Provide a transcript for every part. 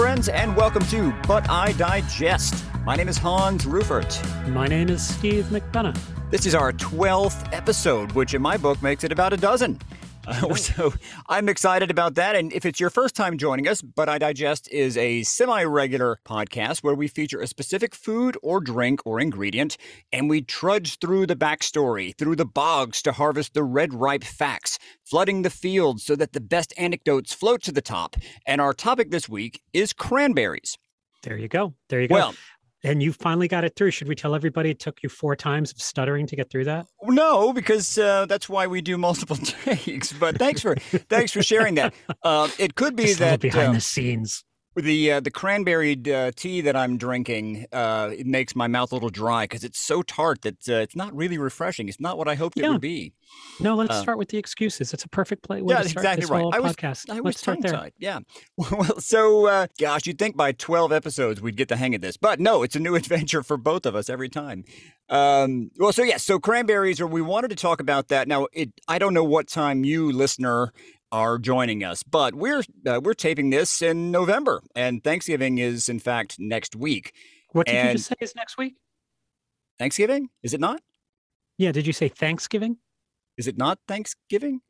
Friends, and welcome to But I Digest. My name is Hans Rufert. My name is Steve McDonough. This is our 12th episode, which in my book makes it about a dozen. Uh, so I'm excited about that. And if it's your first time joining us, But I Digest is a semi regular podcast where we feature a specific food or drink or ingredient, and we trudge through the backstory, through the bogs to harvest the red ripe facts, flooding the fields so that the best anecdotes float to the top. And our topic this week is cranberries. There you go. There you go. Well, and you finally got it through. Should we tell everybody it took you four times of stuttering to get through that? No, because uh, that's why we do multiple takes. But thanks for thanks for sharing that. Uh, it could be Just a that behind um, the scenes. The uh, the cranberry uh, tea that I'm drinking uh, it makes my mouth a little dry because it's so tart that uh, it's not really refreshing. It's not what I hoped it would be. No, let's uh, start with the excuses. It's a perfect play. Yeah, to that's start exactly right. I was- podcast. I was tongue there. tied. Yeah. Well, so uh, gosh, you'd think by 12 episodes we'd get the hang of this, but no, it's a new adventure for both of us every time. Um, well, so yes, so cranberries, or we wanted to talk about that. Now, it I don't know what time you listener are joining us, but we're uh, we're taping this in November, and Thanksgiving is in fact next week. What did you just say is next week? Thanksgiving is it not? Yeah, did you say Thanksgiving? Is it not Thanksgiving?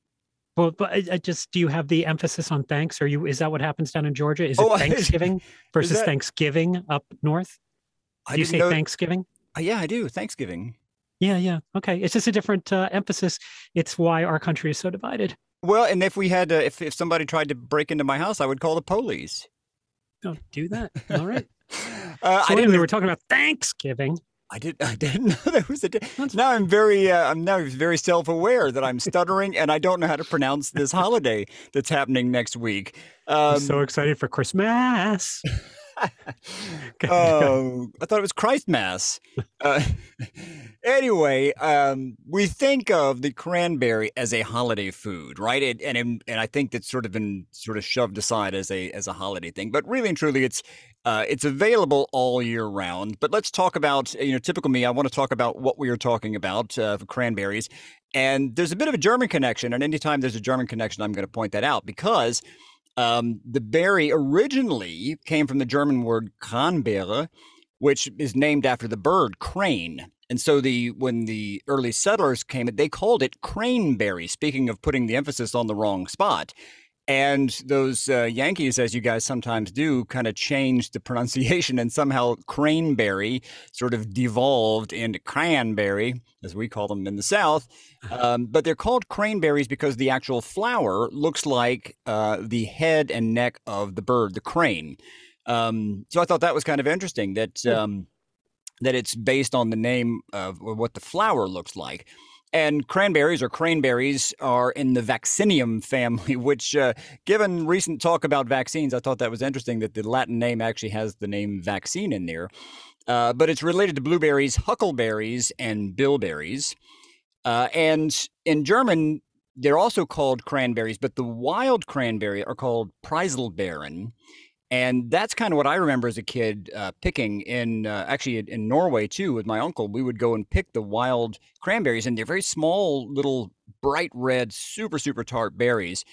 Well, but I, I just do you have the emphasis on thanks? Or you is that what happens down in Georgia? Is it Oh, I- Thanksgiving versus that- Thanksgiving up north? I Do you say know- Thanksgiving? Uh, yeah, I do. Thanksgiving. Yeah, yeah. Okay. It's just a different uh, emphasis. It's why our country is so divided. Well, and if we had, uh, if if somebody tried to break into my house, I would call the police. Don't do that. All right. Uh, So I didn't. We were talking about Thanksgiving. I didn't. I didn't know there was a. Di- now I'm very. Uh, I'm now very self-aware that I'm stuttering and I don't know how to pronounce this holiday that's happening next week. I'm Um, so excited for Christmas. Oh, I thought it was Christ Mass. Uh, anyway, um, we think of the cranberry as a holiday food, right? It, and and and I think that's sort of been sort of shoved aside as a as a holiday thing, but really and truly, it's uh, it's available all year round. But let's talk about you know typical me. I want to talk about what we are talking about uh, for cranberries, and there's a bit of a German connection. And anytime there's a German connection, I'm going to point that out because um, the berry originally came from the German word Kranbeere, which is named after the bird crane. And so the when the early settlers came, they called it craneberry. Speaking of putting the emphasis on the wrong spot, and those uh, Yankees, as you guys sometimes do, kind of changed the pronunciation, and somehow craneberry sort of devolved into cranberry, as we call them in the South. Um, but they're called craneberries because the actual flower looks like uh, the head and neck of the bird, the crane. Um, so I thought that was kind of interesting that um, that it's based on the name of what the flower looks like. And cranberries or craneberries are in the vaccinium family, which, uh, given recent talk about vaccines, I thought that was interesting that the Latin name actually has the name vaccine in there. Uh, but it's related to blueberries, huckleberries, and bilberries. Uh, and in German, they're also called cranberries, but the wild cranberry are called Preiselbeeren. And that's kind of what I remember as a kid uh, picking in uh, actually in- Norway too with my uncle. We would go and pick the wild cranberries, and they're very small, little bright red, super super tart berries.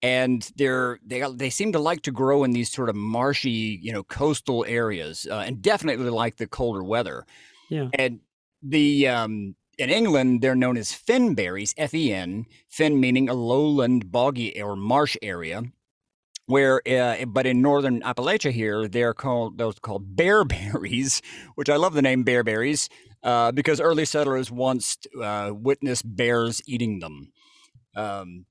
And they're they they seem to like to grow in these sort of marshy, you know, coastal areas, uh, and definitely like the colder weather. Yeah. And the um, in England, they're known as fen berries, F E N, fen meaning a lowland, boggy or marsh area. Where, uh, but in northern Appalachia here, they're called those called bearberries, which I love the name bearberries uh, because early settlers once uh, witnessed bears eating them. Um,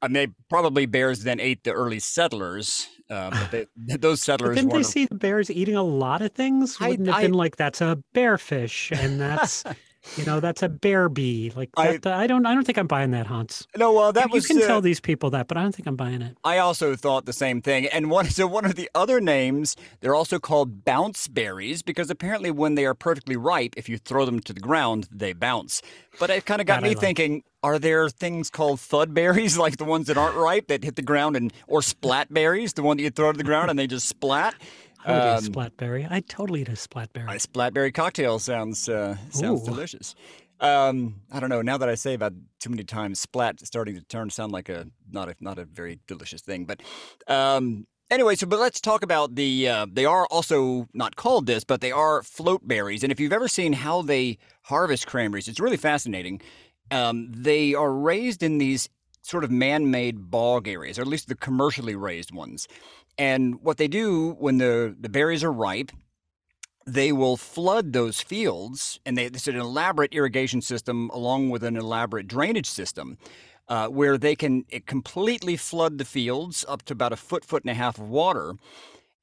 I mean, probably bears then ate the early settlers, uh, but they, those But settlers didn't they see the bears eating a lot of things? Wouldn't it have I- been like that's a bearfish and that's you know that's a bear bee? Like I- that, I don't I don't think I'm buying that, Hans. no, well, that you, was. you can uh, tell these people that, but I don't think I'm buying it. I also thought the same thing. And one so one of the other names, they're also called bounce berries because apparently when they are perfectly ripe, if you throw them to the ground, they bounce. But it kind of got That me like. thinking, are there things called thud berries, like the ones that aren't ripe that hit the ground and or splat berries, the one that you throw to the ground and they just splat? I would Um, eat a splatberry. I'd totally eat a splatberry. A splatberry cocktail sounds uh, sounds Ooh. delicious. Um, I don't know. Now that I say about too many times, splat starting to turn sound like a not a not a very delicious thing. But um, Anyway, so but let's talk about the. Uh, they are also not called this, but they are float berries. And if you've ever seen how they harvest cranberries, it's really fascinating. Um, they are raised in these sort of man-made bog areas, or at least the commercially raised ones. And what they do when the the berries are ripe, they will flood those fields, and they, it's an elaborate irrigation system along with an elaborate drainage system. Uh, where they can completely flood the fields up to about a foot, foot and a half of water.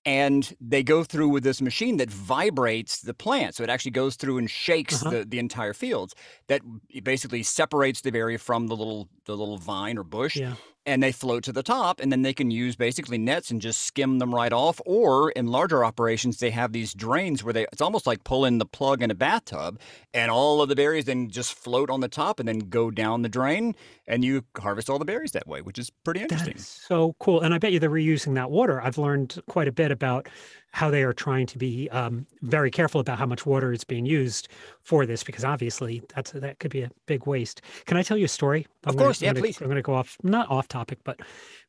And they go through with this machine that vibrates the plant. So it actually goes through and shakes uh-huh. the, the entire fields. That basically separates the berry from the little the little vine or bush. Yeah and they float to the top and then they can use basically nets and just skim them right off or in larger operations they have these drains where they it's almost like pulling the plug in a bathtub and all of the berries then just float on the top and then go down the drain and you harvest all the berries that way which is pretty interesting. That's so cool and i bet you they're reusing that water. I've learned quite a bit about how they are trying to be um, very careful about how much water is being used for this, because obviously that's that could be a big waste. Can I tell you a story? I'm of course, gonna, yeah, I'm gonna, please. I'm going to go off, not off topic, but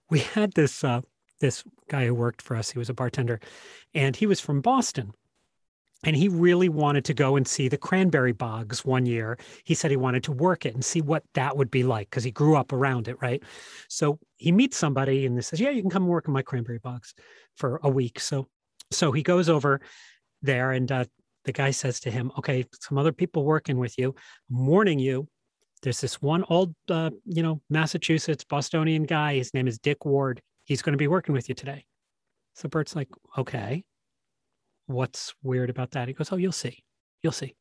we had this uh, this guy who worked for us. He was a bartender, and he was from Boston. And he really wanted to go and see the cranberry bogs one year. He said he wanted to work it and see what that would be like because he grew up around it, right? So he meets somebody and they says, Yeah, you can come work in my cranberry bogs for a week. So so he goes over there and uh, the guy says to him, okay, some other people working with you, I'm warning you. There's this one old, uh, you know, Massachusetts Bostonian guy. His name is Dick Ward. He's going to be working with you today. So Bert's like, okay, what's weird about that? He goes, oh, you'll see. You'll see.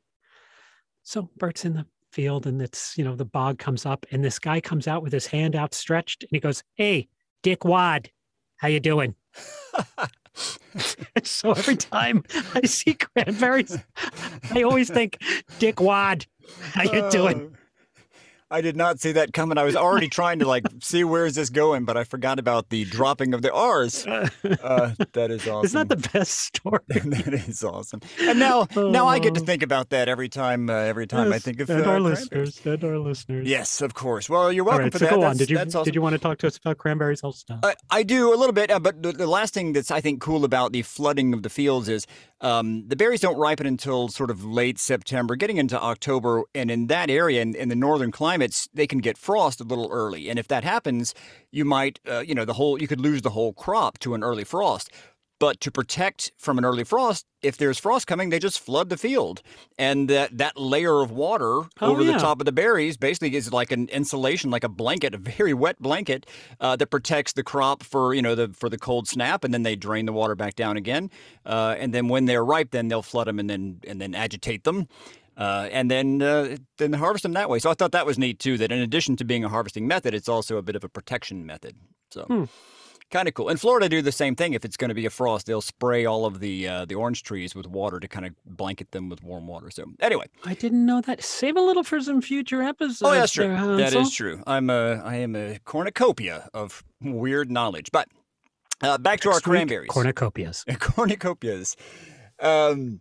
So Bert's in the field and it's, you know, the bog comes up and this guy comes out with his hand outstretched and he goes, hey, Dick Wad, how you doing? so every time I see cranberries, I always think Dick Wad. How you oh. doing? I did not see that coming. I was already trying to like see where is this going, but I forgot about the dropping of the R's. Uh, that is awesome. It's not the best story. that is awesome. And now, oh. now I get to oh. think about that every time. Uh, every time yes, I think of and uh, our listeners. And our listeners. Yes, of course. Well, you're welcome right, for so that. Go on. Did you awesome. did you want to talk to us about cranberries? I'll stop. I, I do a little bit, uh, but the, the last thing that's I think cool about the flooding of the fields is um, the berries don't ripen until sort of late September, getting into October. And in that area, in, in the northern climates, they can get frost a little early. And if that happens, you might, uh, you know, the whole, you could lose the whole crop to an early frost. But to protect from an early frost, if there's frost coming, they just flood the field. And that, that layer of water oh, over yeah. the top of the berries basically is like an insulation, like a blanket, a very wet blanket uh, that protects the crop for, you know, the for the cold snap. And then they drain the water back down again. Uh, and then when they're ripe, then they'll flood them and then and then agitate them. Uh, and then uh, then harvest them that way. So I thought that was neat too. That in addition to being a harvesting method, it's also a bit of a protection method. So hmm kind of cool. In Florida, do the same thing. If it's going to be a frost, they'll spray all of the uh, the orange trees with water to kind of blanket them with warm water. So anyway, I didn't know that. Save a little for some future episodes. Oh, that's true. There, that is true. I'm a I am a cornucopia of weird knowledge. But uh, back to Next our cranberries. Cornucopias. cornucopias. Um,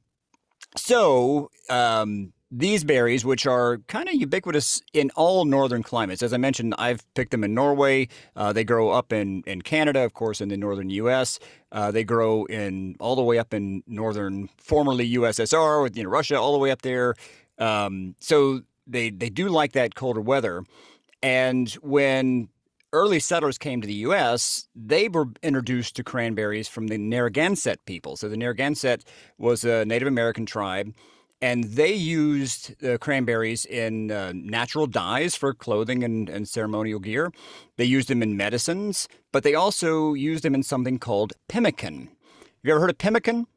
so um, these berries, which are kind of ubiquitous in all northern climates. As I mentioned, I've picked them in Norway. Uh, they grow up in, in Canada, of course, in the northern U.S. Uh, they grow in all the way up in northern, formerly USSR, with you know Russia, all the way up there. Um, so they they do like that colder weather. And when early settlers came to the U.S., they were introduced to cranberries from the Narragansett people. So the Narragansett was a Native American tribe and they used uh, cranberries in uh, natural dyes for clothing and, and ceremonial gear. They used them in medicines, but they also used them in something called pemmican. Have you ever heard of pemmican?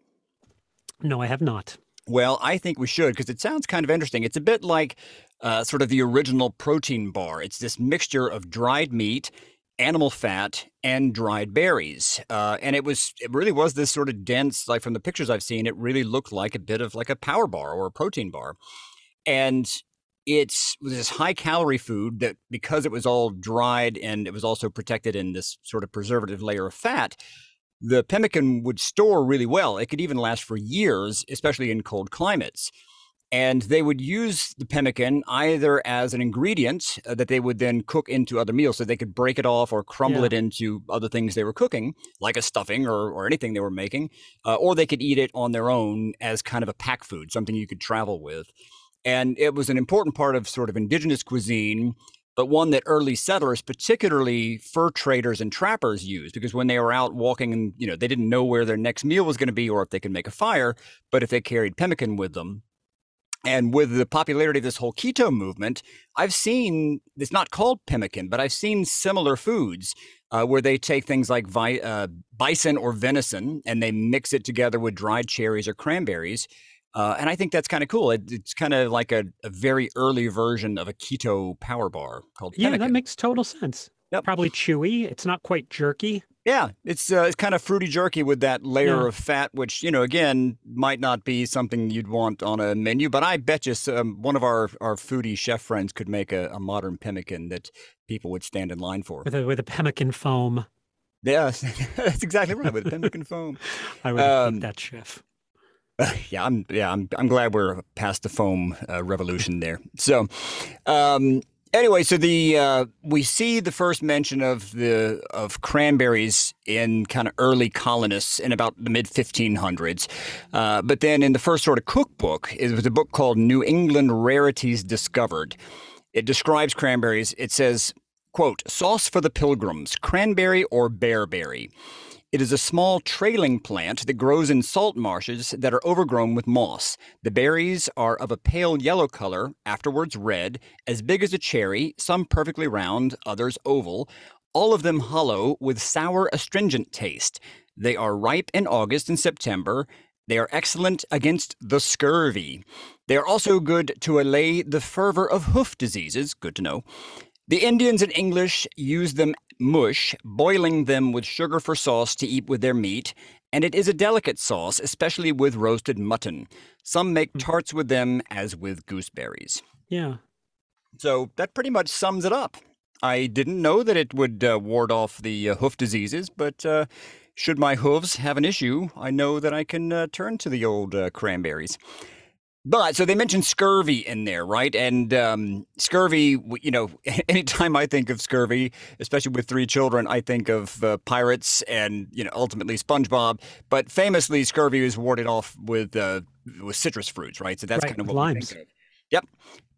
No, I have not. Well, I think we should because it sounds kind of interesting. It's a bit like uh, sort of the original protein bar. It's this mixture of dried meat animal fat and dried berries. Uh, and it was it really was this sort of dense, like from the pictures I've seen, it really looked like a bit of like a power bar or a protein bar. And it's this high calorie food that because it was all dried and it was also protected in this sort of preservative layer of fat, the pemmican would store really well. It could even last for years, especially in cold climates. And they would use the pemmican either as an ingredient uh, that they would then cook into other meals so they could break it off or crumble yeah. it into other things they were cooking like a stuffing or, or anything they were making uh, or they could eat it on their own as kind of a pack food something you could travel with and it was an important part of sort of indigenous cuisine but one that early settlers, particularly fur traders and trappers, used because when they were out walking and you know they didn't know where their next meal was going to be or if they could make a fire, but if they carried pemmican with them, and with the popularity of this whole keto movement, I've seen it's not called pemmican, but I've seen similar foods uh, where they take things like vi- uh, bison or venison and they mix it together with dried cherries or cranberries. Uh, and I think that's kind of cool. It, it's kind of like a, a, very early version of a keto power bar called. Yeah, that makes total sense. Yep. Probably chewy. It's not quite jerky. Yeah, it's uh, it's kind of fruity jerky with that layer yeah. of fat, which you know, again, might not be something you'd want on a menu. But I bet you um, one of our our foodie chef friends could make a, a, modern pemmican that people would stand in line for with a with a pemmican foam. Yes, that's exactly right with a pemmican foam. I would um, that chef. yeah, I'm yeah, I'm I'm glad we're past the foam uh, revolution there. So, um, anyway, so the uh, we see the first mention of the of cranberries in kind of early colonists in about the mid 1500s, uh, but then in the first sort of cookbook, it was a book called New England Rarities Discovered. It describes cranberries. It says, "quote Sauce for the pilgrims: cranberry or bearberry." It is a small trailing plant that grows in salt marshes that are overgrown with moss. The berries are of a pale yellow color, afterwards red, as big as a cherry, some perfectly round, others oval, all of them hollow with sour astringent taste. They are ripe in August and September. They are excellent against the scurvy. They are also good to allay the fervor of hoof diseases, good to know. The Indians and English use them mush, boiling them with sugar for sauce to eat with their meat, and it is a delicate sauce, especially with roasted mutton. Some make hmm. tarts with them as with gooseberries. Yeah. So that pretty much sums it up. I didn't know that it would uh, ward off the uh, hoof diseases, but uh, should my hooves have an issue, I know that I can uh, turn to the old uh, cranberries. But so they mentioned scurvy in there, right? And um, scurvy, you know, anytime I think of scurvy, especially with three children, I think of uh, pirates and you know ultimately SpongeBob. But famously, scurvy is warded off with uh, with citrus fruits, right? So that's right, kind of what limes. we think of. Yep.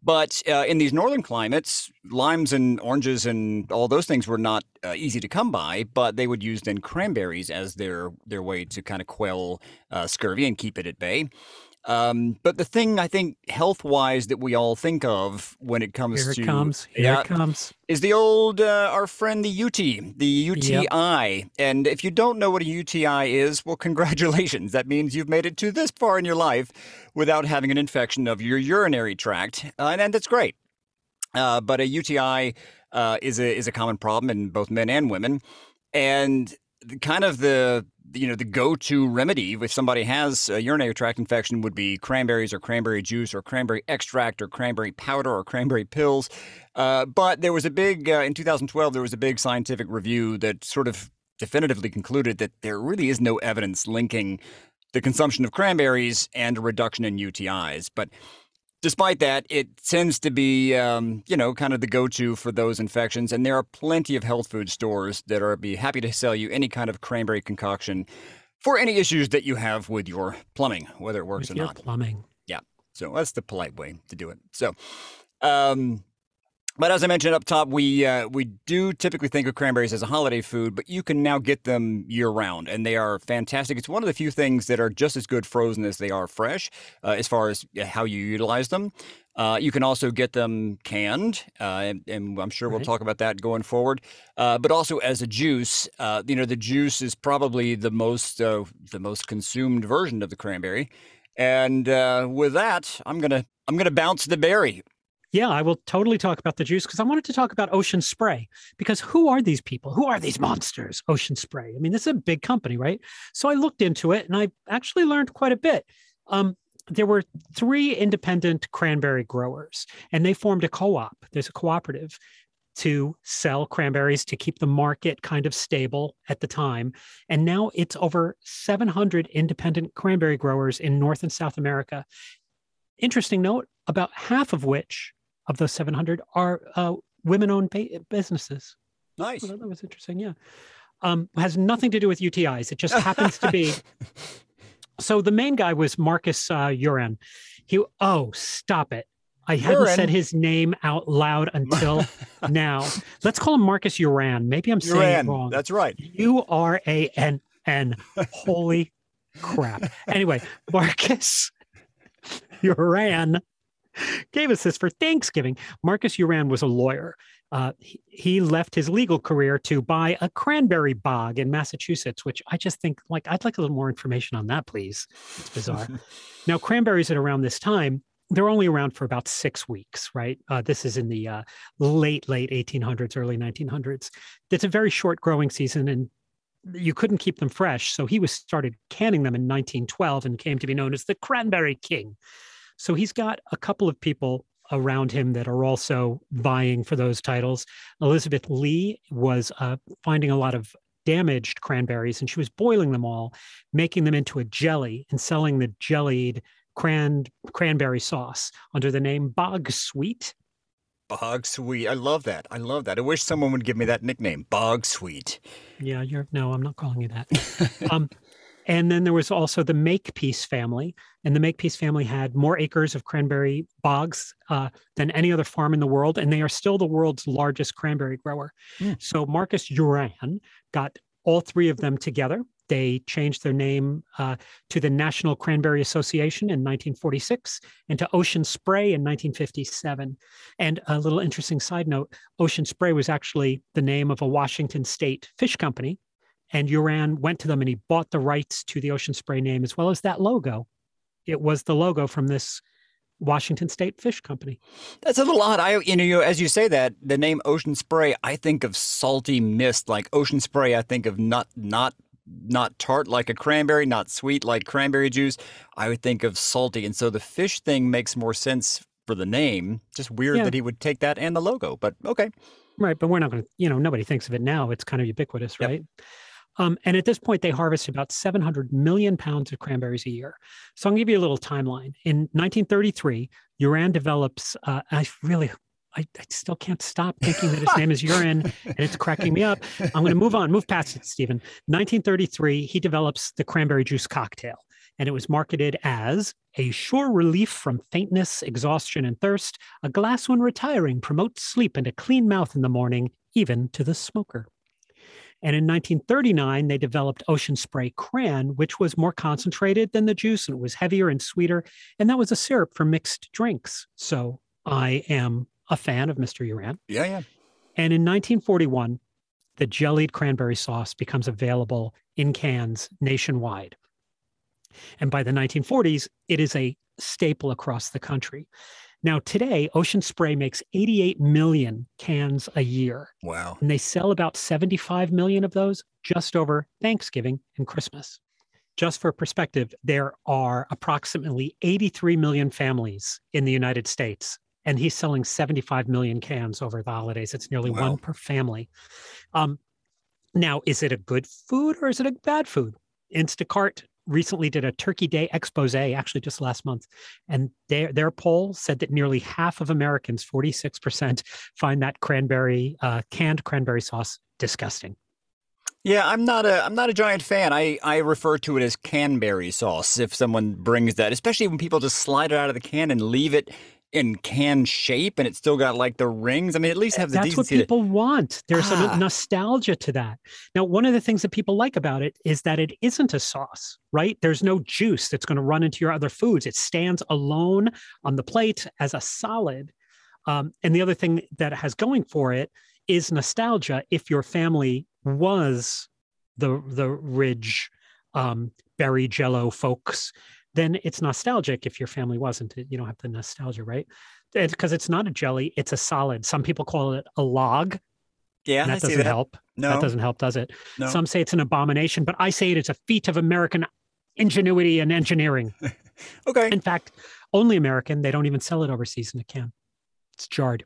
But uh, in these northern climates, limes and oranges and all those things were not uh, easy to come by. But they would use then cranberries as their their way to kind of quell uh, scurvy and keep it at bay. Um, but the thing I think health wise that we all think of when it comes Here to it comes. Here yeah, it comes. Is the old uh, our friend the UT, the UTI. Yep. And if you don't know what a UTI is, well, congratulations. That means you've made it to this far in your life without having an infection of your urinary tract, uh, and, and that's great. Uh, but a UTI uh, is a is a common problem in both men and women, and kind of the you know the go-to remedy if somebody has a urinary tract infection would be cranberries or cranberry juice or cranberry extract or cranberry powder or cranberry pills. Uh, but there was a big uh, in 2012 there was a big scientific review that sort of definitively concluded that there really is no evidence linking the consumption of cranberries and a reduction in utis but Despite that, it tends to be, um, you know, kind of the go-to for those infections, and there are plenty of health food stores that are be happy to sell you any kind of cranberry concoction for any issues that you have with your plumbing, whether it works with or not. Plumbing. Yeah. So that's the polite way to do it. So, um, but as I mentioned up top, we uh, we do typically think of cranberries as a holiday food, but you can now get them year round, and they are fantastic. It's one of the few things that are just as good frozen as they are fresh, uh, as far as how you utilize them. Uh, you can also get them canned, uh, and, and, I'm sure we'll talk about that going forward. Uh, but also as a juice, uh, you know, the juice is probably the most the most consumed version of the cranberry. And with that, I'm gonna I'm gonna bounce the berry yeah, I will totally talk about the juice because I wanted to talk about Ocean Spray because who are these people? Who are these monsters? Ocean Spray. I mean, this is a big company, right? So I looked into it and I actually learned quite a bit. Um, there were three independent cranberry growers and they formed a co-op. There's a cooperative to sell cranberries to keep the market kind of stable at the time. And now it's over 700 independent cranberry growers in North and South America interesting note about half of which of those 700 are uh, women owned businesses. Nice. So that was interesting. Yeah. Um, has nothing to do with UTIs. It just happens to be. So the main guy was Marcus uh, Urann. He, oh, stop it. I hadn't Urann. said his name out loud until now. Let's call him Marcus Urann. Maybe I'm saying it wrong. That's right. U R A N N. Holy crap. Anyway, Marcus Urann gave us this for Thanksgiving. Marcus Urann was a lawyer. Uh, he, he left his legal career to buy a cranberry bog in Massachusetts, which I just think like I'd like a little more information on that, please. It's bizarre. now, cranberries at around this time, they're only around for about six weeks, right? Uh, this is in the uh, late, late 1800s, early 1900s. It's a very short growing season, and you couldn't keep them fresh. So he was started canning them in 1912 and came to be known as the Cranberry King. So he's got a couple of people around him that are also vying for those titles. Elizabeth Lee was uh, finding a lot of damaged cranberries and she was boiling them all, making them into a jelly and selling the jellied cran- cranberry sauce under the name Bog Sweet. Bog Sweet. I love that. I love that. I wish someone would give me that nickname, Bog Sweet. Yeah, you're no, I'm not calling you that. um, and then there was also the Makepeace family, and the Makepeace family had more acres of cranberry bogs uh, than any other farm in the world, and they are still the world's largest cranberry grower. Mm. So Marcus Urann got all three of them together. They changed their name uh, to the National Cranberry Association in 1946 and to Ocean Spray in 1957. And a little interesting side note Ocean Spray was actually the name of a Washington state fish company. And Urann went to them and he bought the rights to the Ocean Spray name as well as that logo. It was the logo from this Washington State Fish Company. That's a little odd. I, you know, as you say that, the name Ocean Spray, I think of salty mist. Like Ocean Spray, I think of not not not tart like a cranberry, not sweet like cranberry juice. I would think of salty, and so the fish thing makes more sense for the name. Just weird Yeah. that he would take that and the logo, but okay. Right. But we're not going to, you know, nobody thinks of it now. It's kind of ubiquitous, Yep. Um, and at this point, they harvest about 700 million pounds of cranberries a year. So I'll give you a little timeline. In 1933, Urann develops, uh, I really, I, I still can't stop thinking that his name is Urann and it's cracking me up. I'm going to move on, move past it, Stephen. 1933, he develops the cranberry juice cocktail, and it was marketed as a sure relief from faintness, exhaustion, and thirst. A glass when retiring promotes sleep and a clean mouth in the morning, even to the smoker. And in 1939, they developed Ocean Spray Cran, which was more concentrated than the juice and it was heavier and sweeter. And that was a syrup for mixed drinks. So I am a fan of Mr. Urann. Yeah, yeah. And in 1941, the jellied cranberry sauce becomes available in cans nationwide. And by the 1940s, it is a staple across the country. Now, today, Ocean Spray makes 88 million cans a year, Wow. and they sell about 75 million of those just over Thanksgiving and Christmas. Just for perspective, there are approximately 83 million families in the United States, and he's selling 75 million cans over the holidays. It's nearly Wow. one per family. Um, now, is it a good food or is it a bad food? Instacart recently did a Turkey Day expose, actually just last month, and their their poll said that nearly half of Americans, 46%, find that cranberry uh, canned cranberry sauce disgusting. Yeah, I'm not a I'm not a giant fan. I, I refer to it as canberry sauce if someone brings that, especially when people just slide it out of the can and leave it in can shape and it's still got like the rings. I mean, at least have the That's what decency to- people want. There's Ah. some nostalgia to that. Now, one of the things that people like about it is that it isn't a sauce, right? There's no juice that's going to run into your other foods. It stands alone on the plate as a solid. Um, and the other thing that has going for it is nostalgia. If your family was the the Ridge um, berry Jello folks, then it's nostalgic. If your family wasn't, you don't have the nostalgia, right? Because it's not a jelly; it's a solid. Some people call it a log. Yeah, I that see doesn't that. help. No, That doesn't help, does it? no. Some say it's an abomination, but I say it is a feat of American ingenuity and engineering. okay. In fact, only American. They don't even sell it overseas in a can. It's jarred.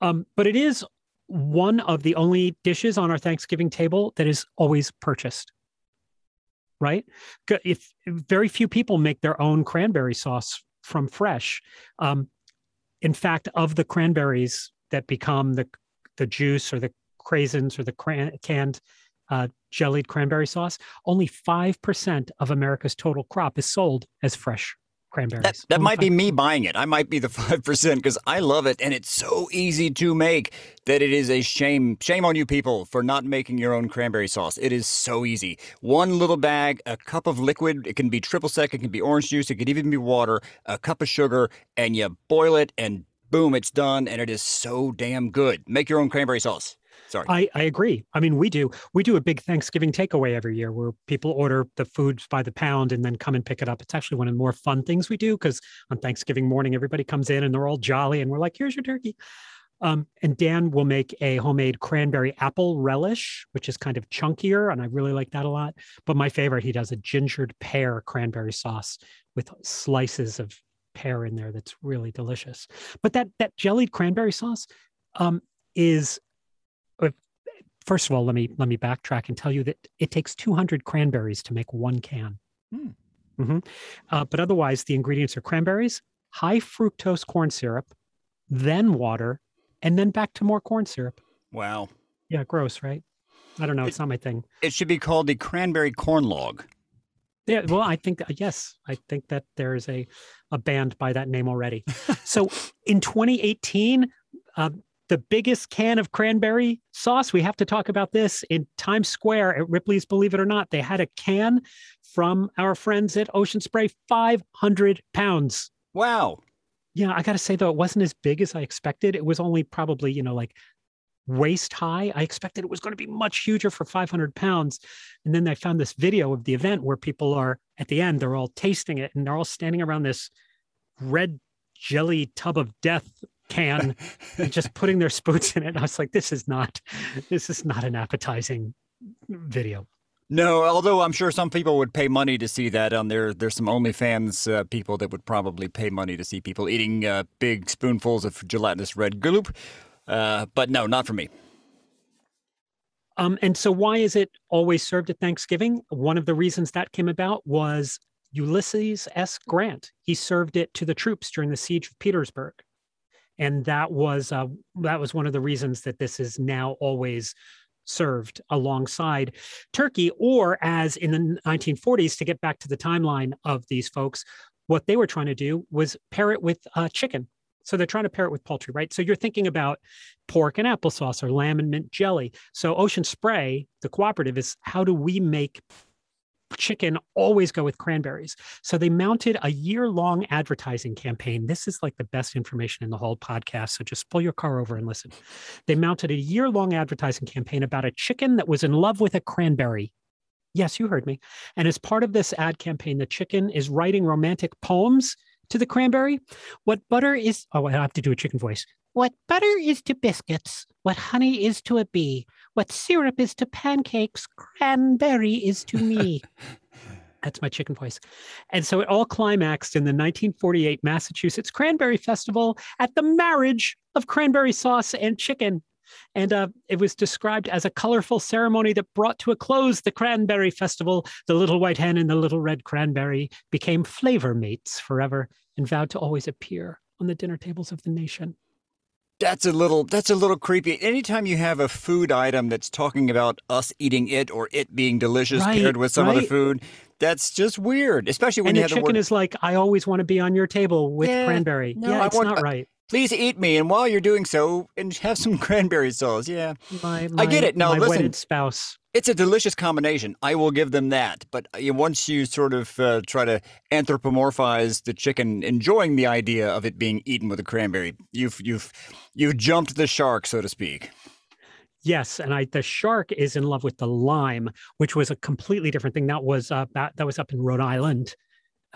Um, but it is one of the only dishes on our Thanksgiving table that is always purchased. Right? If very few people make their own cranberry sauce from fresh. Um, in fact, of the cranberries that become the the juice or the craisins or the cran- canned uh, jellied cranberry sauce, only 5% of America's total crop is sold as fresh cranberries. That, that might be me buying it. I might be the 5% because I love it and it's so easy to make that it is a shame. Shame on you people for not making your own cranberry sauce. It is so easy. One little bag, a cup of liquid. It can be triple sec, it can be orange juice, it could even be water, a cup of sugar, and you boil it and boom, it's done. And it is so damn good. Make your own cranberry sauce. Sorry. I, I agree. I mean, we do. We do a big Thanksgiving takeaway every year where people order the foods by the pound and then come and pick it up. It's actually one of the more fun things we do because on Thanksgiving morning, everybody comes in and they're all jolly and we're like, here's your turkey. Um, and Dan will make a homemade cranberry apple relish, which is kind of chunkier, and I really like that a lot. But my favorite, he does a gingered pear cranberry sauce with slices of pear in there. That's really delicious. But that that jellied cranberry sauce um, is first of all, let me let me backtrack and tell you that it takes 200 cranberries to make one can. Hmm. Mm-hmm. Uh, but otherwise, the ingredients are cranberries, high fructose corn syrup, then water, and then back to more corn syrup. Wow. Yeah, gross, right? I don't know. It, it's not my thing. It should be called the cranberry corn log. Yeah, well, I think yes, I think that there is a a band by that name already. so in 2018, uh, the biggest can of cranberry sauce. We have to talk about this in Times Square at Ripley's Believe It or Not. They had a can from our friends at Ocean Spray, 500 pounds. Wow. Yeah, I got to say, though, it wasn't as big as I expected. It was only probably, you know, like waist high. I expected it was going to be much huger for 500 pounds. And then I found this video of the event where people are at the end, they're all tasting it and they're all standing around this red jelly tub of death can and just putting their spoons in it. And I was like, this is not, this is not an appetizing video. No, although I'm sure some people would pay money to see that. On there, there's some OnlyFans uh, people that would probably pay money to see people eating uh, big spoonfuls of gelatinous red gloop. Uh, but no, not for me. Um, and so, why is it always served at Thanksgiving? One of the reasons that came about was Ulysses S. Grant. He served it to the troops during the siege of Petersburg and that was uh, that was one of the reasons that this is now always served alongside turkey or as in the 1940s to get back to the timeline of these folks what they were trying to do was pair it with uh, chicken. So they're trying to pair it with poultry right? So you're thinking about pork and applesauce or lamb and mint jelly. So ocean spray the cooperative is how do we make chicken always go with cranberries. So they mounted a year long advertising campaign. This is like the best information in the whole podcast. So just pull your car over and listen. They mounted a year long advertising campaign about a chicken that was in love with a cranberry. Yes, you heard me. And as part of this ad campaign, the chicken is writing romantic poems to the cranberry. What butter is, oh, I have to do a chicken voice. What butter is to biscuits, what honey is to a bee, what syrup is to pancakes, cranberry is to me. That's my chicken voice. And so it all climaxed in the 1948 Massachusetts Cranberry Festival at the marriage of cranberry sauce and chicken. And uh, it was described as a colorful ceremony that brought to a close the Cranberry Festival. The little white hen and the little red cranberry became flavor mates forever and vowed to always appear on the dinner tables of the nation. That's a little that's a little creepy. Anytime you have a food item that's talking about us eating it or it being delicious right, paired with some right. other food, that's just weird. Especially when and you the have chicken the word... is like, I always want to be on your table with yeah, cranberry. No, yeah, it's want, not right. Please eat me, and while you're doing so, and have some cranberry sauce. Yeah, my, my, I get it. Now, my listen, wedded spouse. It's a delicious combination. I will give them that. But uh, once you sort of uh, try to anthropomorphize the chicken, enjoying the idea of it being eaten with a cranberry, you've you've you've jumped the shark, so to speak. Yes, and I the shark is in love with the lime, which was a completely different thing. That was uh, that, that was up in Rhode Island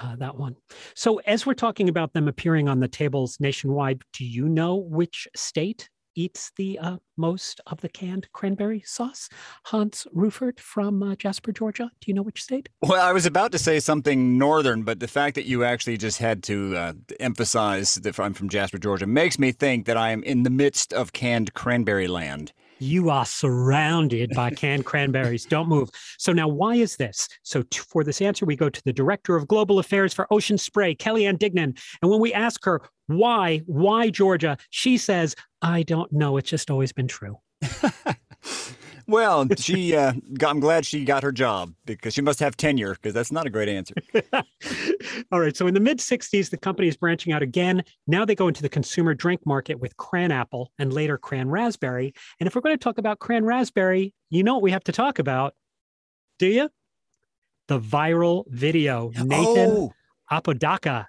uh, that one. So, as we're talking about them appearing on the tables nationwide, do you know which state eats the uh, most of the canned cranberry sauce? Hans Rufert from uh, Jasper, Georgia. Do you know which state? Well, I was about to say something northern, but the fact that you actually just had to uh, emphasize that I'm from Jasper, Georgia, makes me think that I am in the midst of canned cranberry land. You are surrounded by canned cranberries. Don't move. So now, why is this? So t- for this answer, we go to the director of global affairs for Ocean Spray, Kellyanne Dignan. And when we ask her why, why Georgia, she says, "I don't know. It's just always been true." Well, she. Uh, got, I'm glad she got her job because she must have tenure because that's not a great answer. All right. So in the mid 60s, the company is branching out again. Now they go into the consumer drink market with cran apple and later cran raspberry. And if we're going to talk about cran raspberry, you know what we have to talk about, do you? The viral video, Nathan Oh, Apodaca.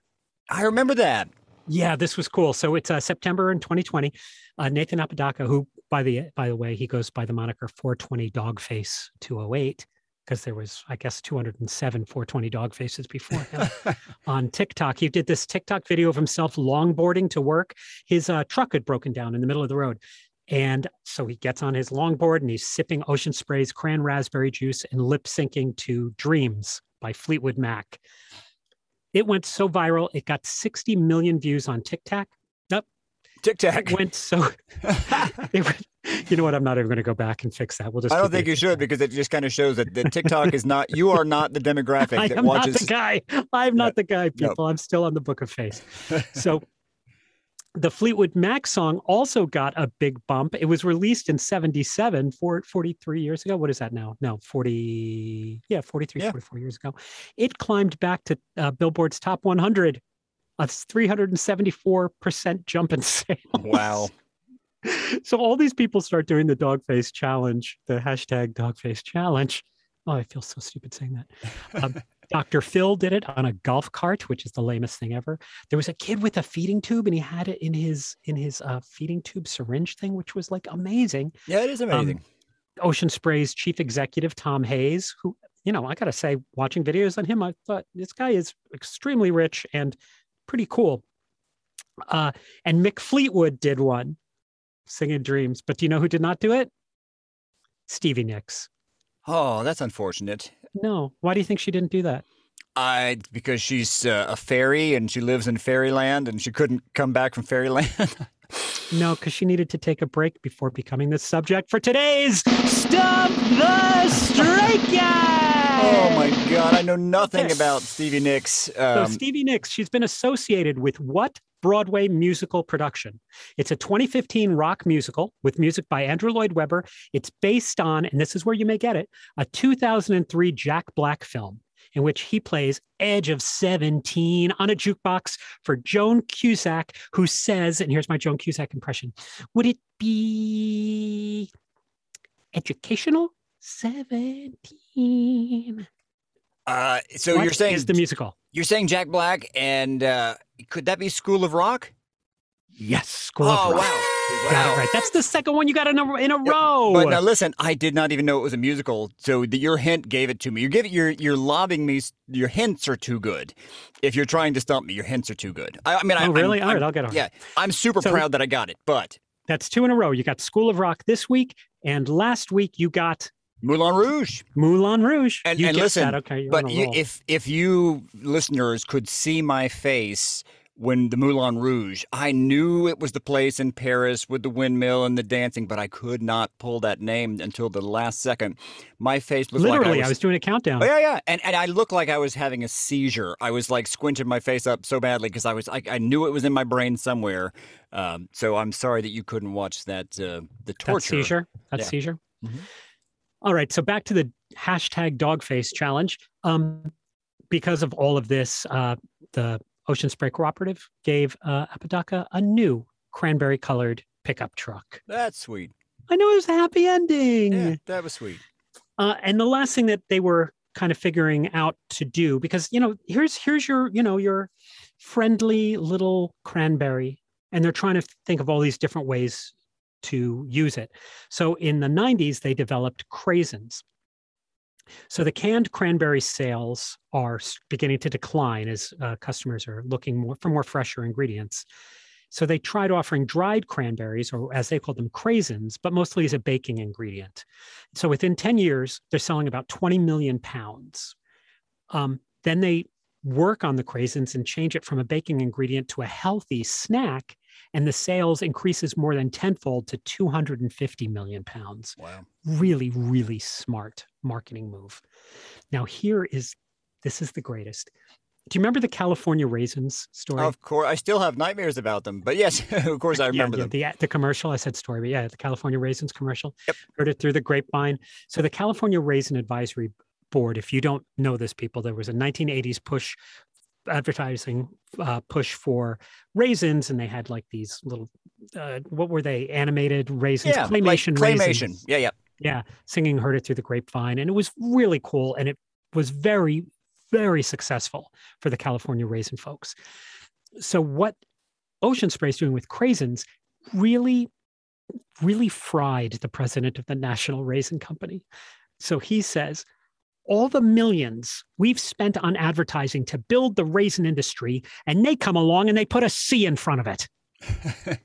I remember that. Yeah, this was cool. So it's uh, September in 2020. Uh, Nathan Apodaca, who by the by the way, he goes by the moniker 420 Dogface 208 because there was, I guess, 207 420 dog faces before him on TikTok. He did this TikTok video of himself longboarding to work. His uh, truck had broken down in the middle of the road. And so he gets on his longboard and he's sipping Ocean Spray's cran raspberry juice and lip syncing to Dreams by Fleetwood Mac. It went so viral, it got 60 million views on TikTok. Tic Tac. Went so, it went, you know what? I'm not even going to go back and fix that. We'll just. I don't think you should because it just kind of shows that, that TikTok is not. You are not the demographic I that am watches. not the guy. I'm not the guy, No. people. I'm still on the book of face. So the Fleetwood Mac song also got a big bump. It was released in 77, four, 43 years ago. What is that now? No, 40, yeah, 43, Yeah. 44 years ago. It climbed back to uh, Billboard's top 100, a 374% jump in sales. Wow. so all these people start doing the dog face challenge, the hashtag dog face challenge. Oh, I feel so stupid saying that. Um, Dr. Phil did it on a golf cart, which is the lamest thing ever. There was a kid with a feeding tube, and he had it in his in his uh, feeding tube syringe thing, which was like amazing. Yeah, it is amazing. Ocean Spray's chief executive Tom Hayes, who you know, I gotta say, watching videos on him, I thought this guy is extremely rich and pretty cool. Uh, and Mick Fleetwood did one, singing Dreams. But do you know who did not do it? Stevie Nicks. oh, that's unfortunate. No. Why do you think she didn't do that? I because she's uh, a fairy and she lives in fairyland and she couldn't come back from fairyland. No, because she needed to take a break before becoming the subject for today's Stop the Strikeout. oh my god, I know nothing Okay. about Stevie Nicks. So Um, Stevie Nicks, she's been associated with what Broadway musical production? It's a 2015 rock musical with music by Andrew Lloyd Webber. It's based on, and this is where you may get it, a 2003 Jack Black film in which he plays Edge of 17 on a jukebox for Joan Cusack, who says, and here's my Joan Cusack impression Would it be educational? 17. uh, so What you're saying is the musical? you're saying Jack Black and uh, could that be School of Rock? Yes, School of oh Rock. wow. Got it right. That's the second one you got in a, in a row. But now listen, I did not even know it was a musical. So the, your hint gave it to me. You're giving you're you're lobbing me. Your hints are too good. If you're trying to stump me, your hints are too good. I, I mean, I, oh, really? I'm, All right, I'm- I'll get on. yeah, I'm super So- proud that I got it. But That's two in a row. You got School of Rock this week, and last week you got Moulin Rouge. Moulin Rouge. And- you and listen, that. Okay, you're But on a you, roll. if if you listeners could see my face when the Moulin Rouge, I knew it was the place in Paris with the windmill and the dancing, but I could not pull that name until the last second. My face looked Literally, like I was doing a countdown. Oh yeah, yeah, and and I looked like I was having a seizure. I was like squinting my face up so badly because I was I, I knew it was in my brain somewhere. Um, so I'm sorry that you couldn't watch that uh, the That torture. seizure. That Yeah. seizure. Mhm. All right. So back to the hashtag dogface challenge. Um, because of all of this, uh, the Ocean Spray Cooperative gave uh, Apodaca a new cranberry colored pickup truck. That's sweet. I know it was a happy ending. Yeah, that was sweet. Uh, and the last thing that they were kind of figuring out to do, because you know, here's here's your you know your friendly little cranberry, and they're trying to think of all these different ways to use it. So in the 90s, they developed craisins. So the canned cranberry sales are beginning to decline as uh, customers are looking more for more fresher ingredients. So they tried offering dried cranberries, or as they called them, craisins, but mostly as a baking ingredient. So within 10 years, they're selling about 20 million pounds. Um, then they work on the craisins and change it from a baking ingredient to a healthy snack. And the sales increases more than tenfold to 250 million pounds. Wow. Really, really smart marketing move. Now, here is this is the greatest. Do you remember the California raisins story? Of course, I still have nightmares about them, but yes, of course, I remember yeah, them. The, the commercial, I said story, but yeah, the California raisins commercial. Yep. Heard it through the grapevine. So the California Raisin Advisory Board, if you don't know this, people, there was a 1980s push advertising uh, push for raisins, and they had like these little, uh, what were they? Animated raisins, yeah, claymation, like claymation. raisins. Yeah, yeah. Yeah, singing "Heard It Through the Grapevine," and it was really cool, and it was very, very successful for the California raisin folks. So what Ocean Spray is doing with craisins really, really fried the president of the National Raisin Company. So he says, all the millions we've spent on advertising to build the raisin industry, and they come along and they put a C in front of it.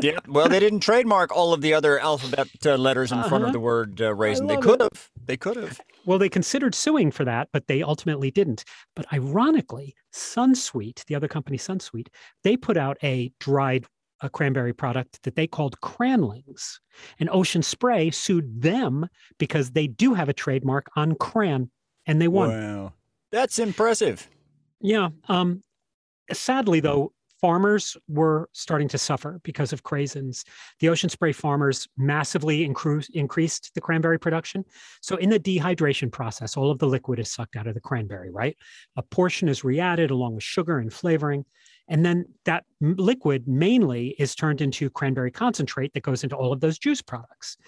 yeah. Well, they didn't trademark all of the other alphabet uh, letters in uh-huh. front of uh-huh. the word uh, raisin. They could have. They could have. Well, they considered suing for that, but they ultimately didn't. But ironically, Sunsweet, the other company, Sunsweet, they put out a dried a cranberry product that they called Cranlings. And Ocean Spray sued them because they do have a trademark on cran, and they won. Wow, that's impressive. Yeah. Um, sadly, though, farmers were starting to suffer because of craisins. The ocean spray farmers massively incru- increased the cranberry production. So, in the dehydration process, all of the liquid is sucked out of the cranberry, right? A portion is re added along with sugar and flavoring. And then that liquid mainly is turned into cranberry concentrate that goes into all of those juice products.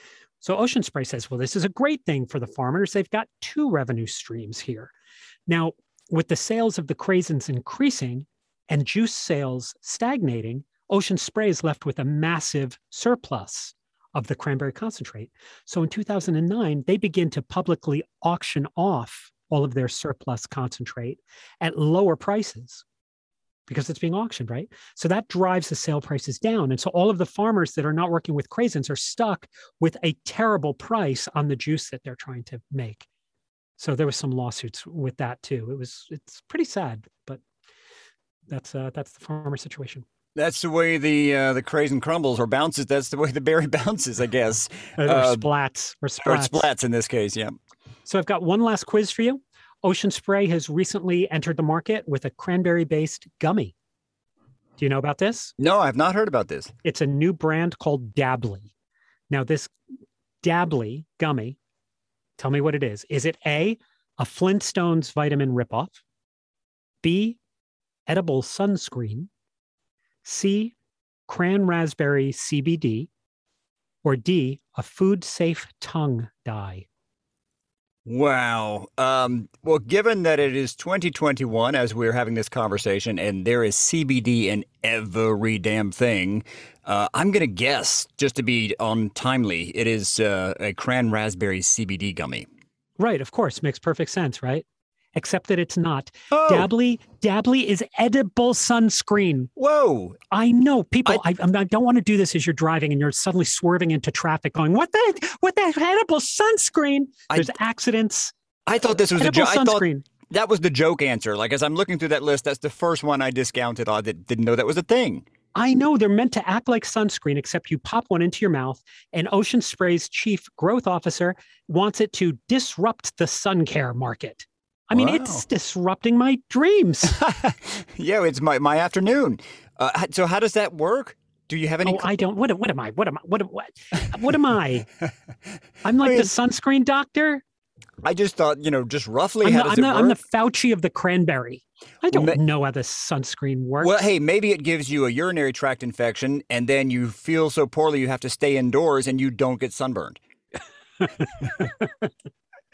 So, Ocean Spray says, well, this is a great thing for the farmers. They've got two revenue streams here. Now, with the sales of the craisins increasing, and juice sales stagnating, Ocean Spray is left with a massive surplus of the cranberry concentrate. So in 2009, they begin to publicly auction off all of their surplus concentrate at lower prices because it's being auctioned, right? So that drives the sale prices down. And so all of the farmers that are not working with craisins are stuck with a terrible price on the juice that they're trying to make. So there was some lawsuits with that too. It was it's pretty sad, but that's uh, that's the farmer situation. That's the way the uh, the craisin crumbles or bounces. That's the way the berry bounces, I guess. or uh, splats or splats. Or splats in this case, yeah. So I've got one last quiz for you. Ocean Spray has recently entered the market with a cranberry-based gummy. Do you know about this? No, I've not heard about this. It's a new brand called Dabbly. Now, this Dabbly gummy, tell me what it is. Is it A, a Flintstones vitamin ripoff? B, edible sunscreen, C, cran raspberry CBD, or D, a food safe tongue dye? Wow. Um, well, given that it is 2021 as we're having this conversation and there is CBD in every damn thing, uh, I'm going to guess, just to be on timely, it is uh, a cran raspberry CBD gummy. Right. Of course. Makes perfect sense, right? Except that it's not. Oh. Dabbly, Dabbly is edible sunscreen. Whoa! I know people. I, I, I, don't want to do this as you're driving and you're suddenly swerving into traffic, going, "What the? What the edible sunscreen?" There's I, accidents. I thought this was edible a joke. Sunscreen. That was the joke answer. Like as I'm looking through that list, that's the first one I discounted. I didn't know that was a thing. I know they're meant to act like sunscreen, except you pop one into your mouth, and Ocean Spray's chief growth officer wants it to disrupt the sun care market. I mean, wow. it's disrupting my dreams. yeah, it's my, my afternoon. Uh, so how does that work? Do you have any? Oh, I don't. What, what am I? What am I? What, what, what am I? I'm like I mean, the sunscreen doctor. I just thought, you know, just roughly I'm how the, does I'm it the, work? I'm the Fauci of the cranberry. I don't know how the sunscreen works. Well, hey, maybe it gives you a urinary tract infection, and then you feel so poorly you have to stay indoors, and you don't get sunburned.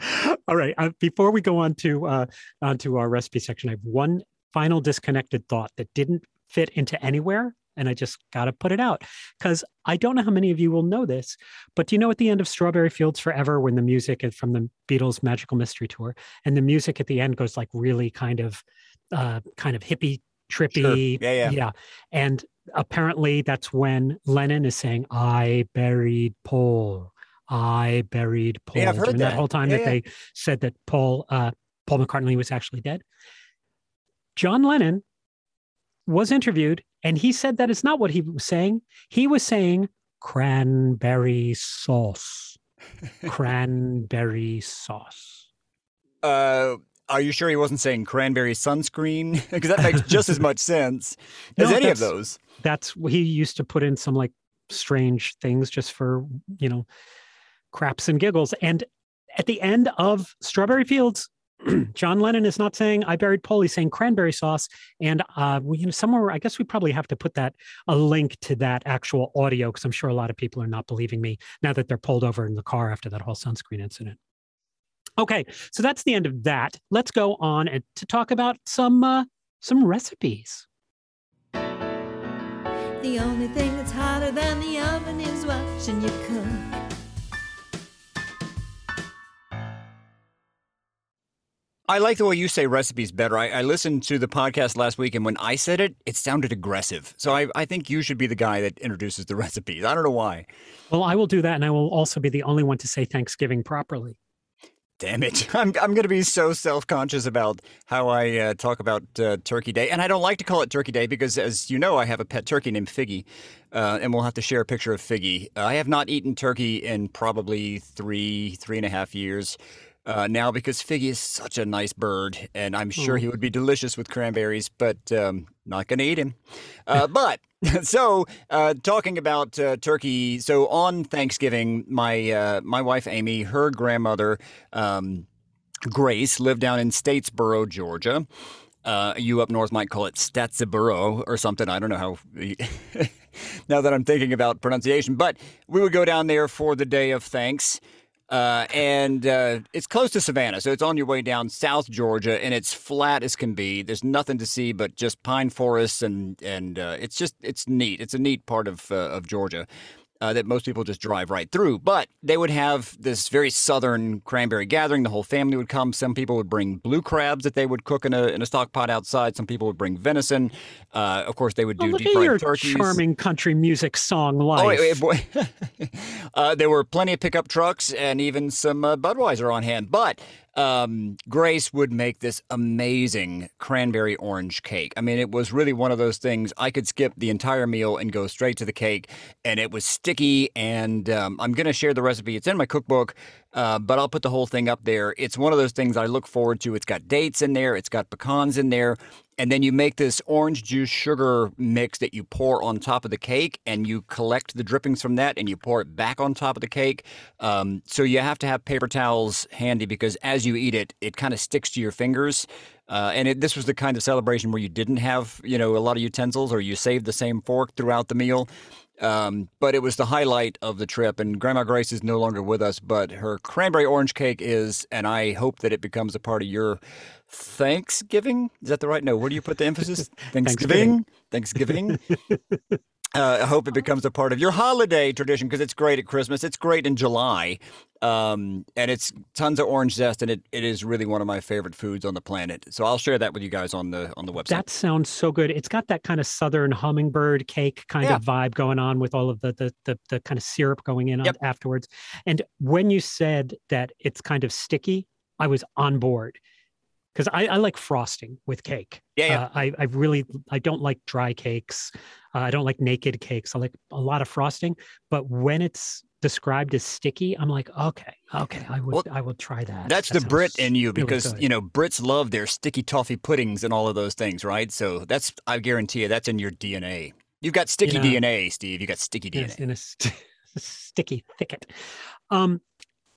All right. Uh, before we go on to uh, onto our recipe section, I have one final disconnected thought that didn't fit into anywhere, and I just got to put it out because I don't know how many of you will know this, but do you know at the end of Strawberry Fields Forever when the music is from the Beatles' Magical Mystery Tour, and the music at the end goes like really kind of, uh, kind of hippie trippy, sure. yeah, yeah, yeah, and apparently that's when Lennon is saying, "I buried Paul." I buried Paul. Yeah, I've heard During that. that whole time yeah, that yeah. they said that Paul uh, Paul McCartney was actually dead. John Lennon was interviewed And he said that is not what he was saying. He was saying cranberry sauce. cranberry sauce. Uh, are you sure he wasn't saying cranberry sunscreen? because that makes just as much sense as No, any of those. That's he used to put in some like strange things just for, you know, craps and giggles. And at the end of Strawberry Fields, John Lennon is not saying I buried Paul. He's saying cranberry sauce. And uh, we, you know, somewhere I guess we probably have to put that a link to that actual audio because I'm sure a lot of people are not believing me now that they're pulled over in the car after that whole sunscreen incident. Okay, so that's the end of that. Let's go on and to talk about some uh, some recipes. The only thing that's hotter than the oven is watching you cook. I like the way you say recipes better. I, I listened to the podcast last week, and when I said it, it sounded aggressive. So I, I think you should be the guy that introduces the recipes. I don't know why. Well, I will do that, and I will also be the only one to say Thanksgiving properly. Damn it. I'm, I'm going to be so self conscious about how I uh, talk about uh, Turkey Day. And I don't like to call it Turkey Day because, as you know, I have a pet turkey named Figgy. Uh, and we'll have to share a picture of Figgy. Uh, I have not eaten turkey in probably three, three and a half years. Uh, now, because Figgy is such a nice bird, and I'm sure he would be delicious with cranberries, but um, not going to eat him. Uh, but so, uh, talking about uh, turkey, so on Thanksgiving, my uh, my wife Amy, her grandmother um, Grace lived down in Statesboro, Georgia. Uh, you up north might call it Statsboro or something. I don't know how. now that I'm thinking about pronunciation, but we would go down there for the day of thanks. Uh, and uh, it's close to Savannah, so it's on your way down South Georgia, and it's flat as can be. There's nothing to see but just pine forests, and and uh, it's just it's neat. It's a neat part of uh, of Georgia uh, that most people just drive right through. But they would have this very southern cranberry gathering. The whole family would come. Some people would bring blue crabs that they would cook in a in a stock pot outside. Some people would bring venison. Uh, of course, they would Oh, do look deep fried your turkeys. charming country music song life. Oh, wait, wait, boy. uh, there were plenty of pickup trucks and even some uh, Budweiser on hand. But um, Grace would make this amazing cranberry orange cake. I mean, it was really one of those things I could skip the entire meal and go straight to the cake, and it was sticky. And um, I'm going to share the recipe. It's in my cookbook, uh, but I'll put the whole thing up there. It's one of those things I look forward to. It's got dates in there, it's got pecans in there. And then you make this orange juice sugar mix that you pour on top of the cake, and you collect the drippings from that and you pour it back on top of the cake. Um, so you have to have paper towels handy because as you eat it, it kind of sticks to your fingers. Uh, and it, this was the kind of celebration where you didn't have, you know, a lot of utensils, or you saved the same fork throughout the meal. Um, but it was the highlight of the trip, and Grandma Grace is no longer with us, but her cranberry orange cake is, and I hope that it becomes a part of your Thanksgiving. Is that the right? No, where do you put the emphasis? Thanksgiving. Thanksgiving. Uh, I hope it becomes a part of your holiday tradition because it's great at Christmas. It's great in July, um, and it's tons of orange zest, and it, it is really one of my favorite foods on the planet. So I'll share that with you guys on the on the website. That sounds so good. It's got that kind of southern hummingbird cake kind Yeah. of vibe going on with all of the the the, the kind of syrup going in on Yep. afterwards. And when you said that it's kind of sticky, I was on board because I, I like frosting with cake. Yeah, yeah. Uh, I I really I don't like dry cakes. Uh, I don't like naked cakes. I like a lot of frosting. But when it's described as sticky, I'm like, okay, okay, I would Well, I will try that. That's That the Brit in you because good. you know Brits love their sticky toffee puddings and all of those things, right? So that's I guarantee you that's in your DNA. You've got sticky know- DNA, Steve. You got sticky DNA. in a st- sticky thicket. Um,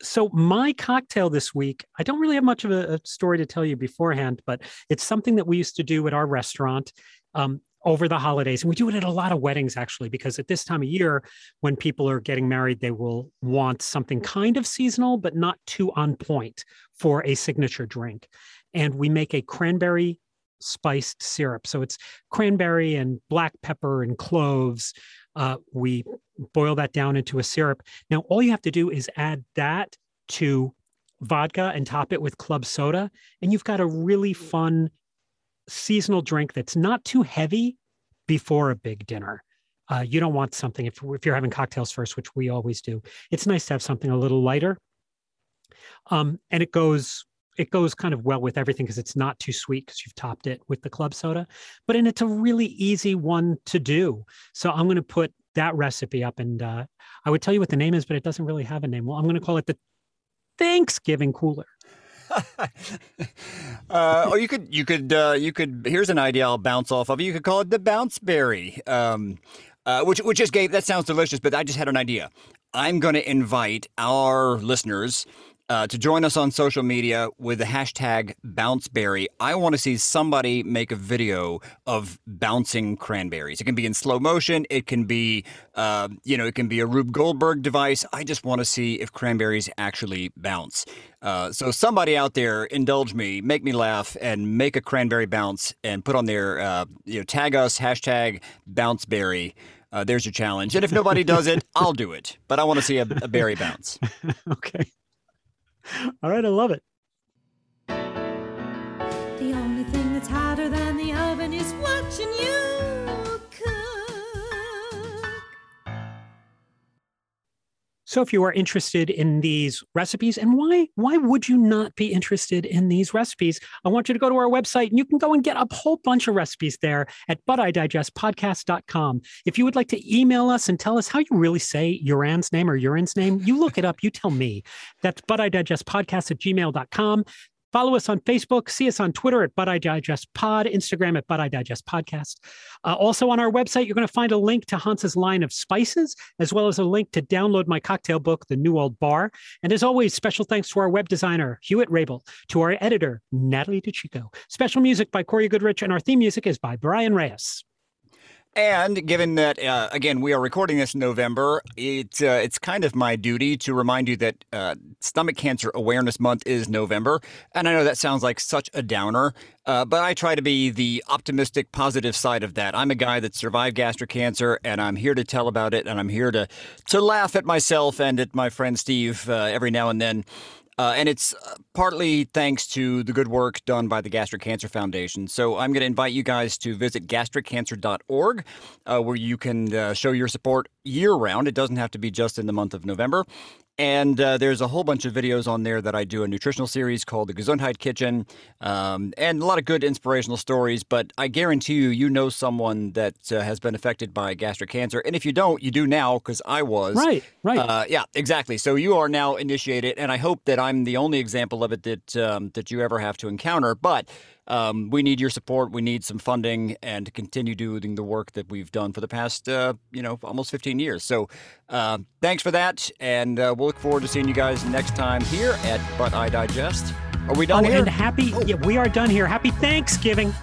so my cocktail this week, I don't really have much of a, a story to tell you beforehand, but it's something that we used to do at our restaurant um, over the holidays, and we do it at a lot of weddings actually, because at this time of year, when people are getting married, they will want something kind of seasonal, but not too on point for a signature drink, and we make a cranberry spiced syrup. So it's cranberry and black pepper and cloves. Uh, we boil that down into a syrup. Now, all you have to do is add that to vodka and top it with club soda, and you've got a really fun seasonal drink that's not too heavy before a big dinner. Uh, you don't want something if, if you're having cocktails first, which we always do. It's nice to have something a little lighter, um, and it goes it goes kind of well with everything because it's not too sweet because you've topped it with the club soda. But and it's a really easy one to do. So I'm going to put that recipe up, and uh, I would tell you what the name is, but it doesn't really have a name. Well, I'm going to call it the Thanksgiving cooler. Uh, or you could you could uh, you could here's an idea I'll bounce off of. You could call it the bounce berry. Um, uh, which which just gave that sounds delicious, but I just had an idea. I'm going to invite our listeners uh, to join us on social media with the hashtag bounceberry. I want to see somebody make a video of bouncing cranberries. It can be in slow motion. It can be, uh, you know, it can be a Rube Goldberg device. I just want to see if cranberries actually bounce. Uh, so somebody out there, indulge me, make me laugh, and make a cranberry bounce, and put on there, uh, you know, tag us hashtag bounceberry. Uh, there's your challenge. And if nobody does it, I'll do it. But I want to see a, a berry bounce. okay. All right, I love it. So if you are interested in these recipes, and why why would you not be interested in these recipes? I want you to go to our website and you can go and get a whole bunch of recipes there at butidigestpodcast.com. If you would like to email us and tell us how you really say Urann's name or Urine's name, you look it up, you tell me. That's butidigestpodcast at gmail.com. Follow us on Facebook. See us on Twitter at But I Digest Pod, Instagram at But I Digest Podcast. Uh, also on our website, you're going to find a link to Hans's line of spices, as well as a link to download my cocktail book, The New Old Bar. And as always, special thanks to our web designer, Hewitt Rabel, to our editor, Natalie DeChico. Special music by Corey Goodrich, and our theme music is by Brian Reyes. And given that, uh, again, we are recording this in November, it, uh, it's kind of my duty to remind you that uh, Stomach Cancer Awareness Month is November. And I know that sounds like such a downer, uh, but I try to be the optimistic, positive side of that. I'm a guy that survived gastric cancer, and I'm here to tell about it, and I'm here to, to laugh at myself and at my friend Steve uh, every now and then. Uh, and it's uh, partly thanks to the good work done by the Gastric Cancer Foundation. So I'm going to invite you guys to visit gastriccancer.org, uh, where you can uh, show your support year round. It doesn't have to be just in the month of November. And uh, there's a whole bunch of videos on there that I do a nutritional series called the Gesundheit Kitchen, um, and a lot of good inspirational stories. But I guarantee you, you know someone that uh, has been affected by gastric cancer, and if you don't, you do now because I was. Right, right. Uh, yeah, exactly. So you are now initiated, and I hope that I'm the only example of it that um, that you ever have to encounter. But um, we need your support. We need some funding and to continue doing the work that we've done for the past, uh, you know, almost 15 years. So uh, thanks for that. And uh, we'll look forward to seeing you guys next time here at But I Digest. Are we done oh, here? And happy, oh. yeah, we are done here. Happy Thanksgiving.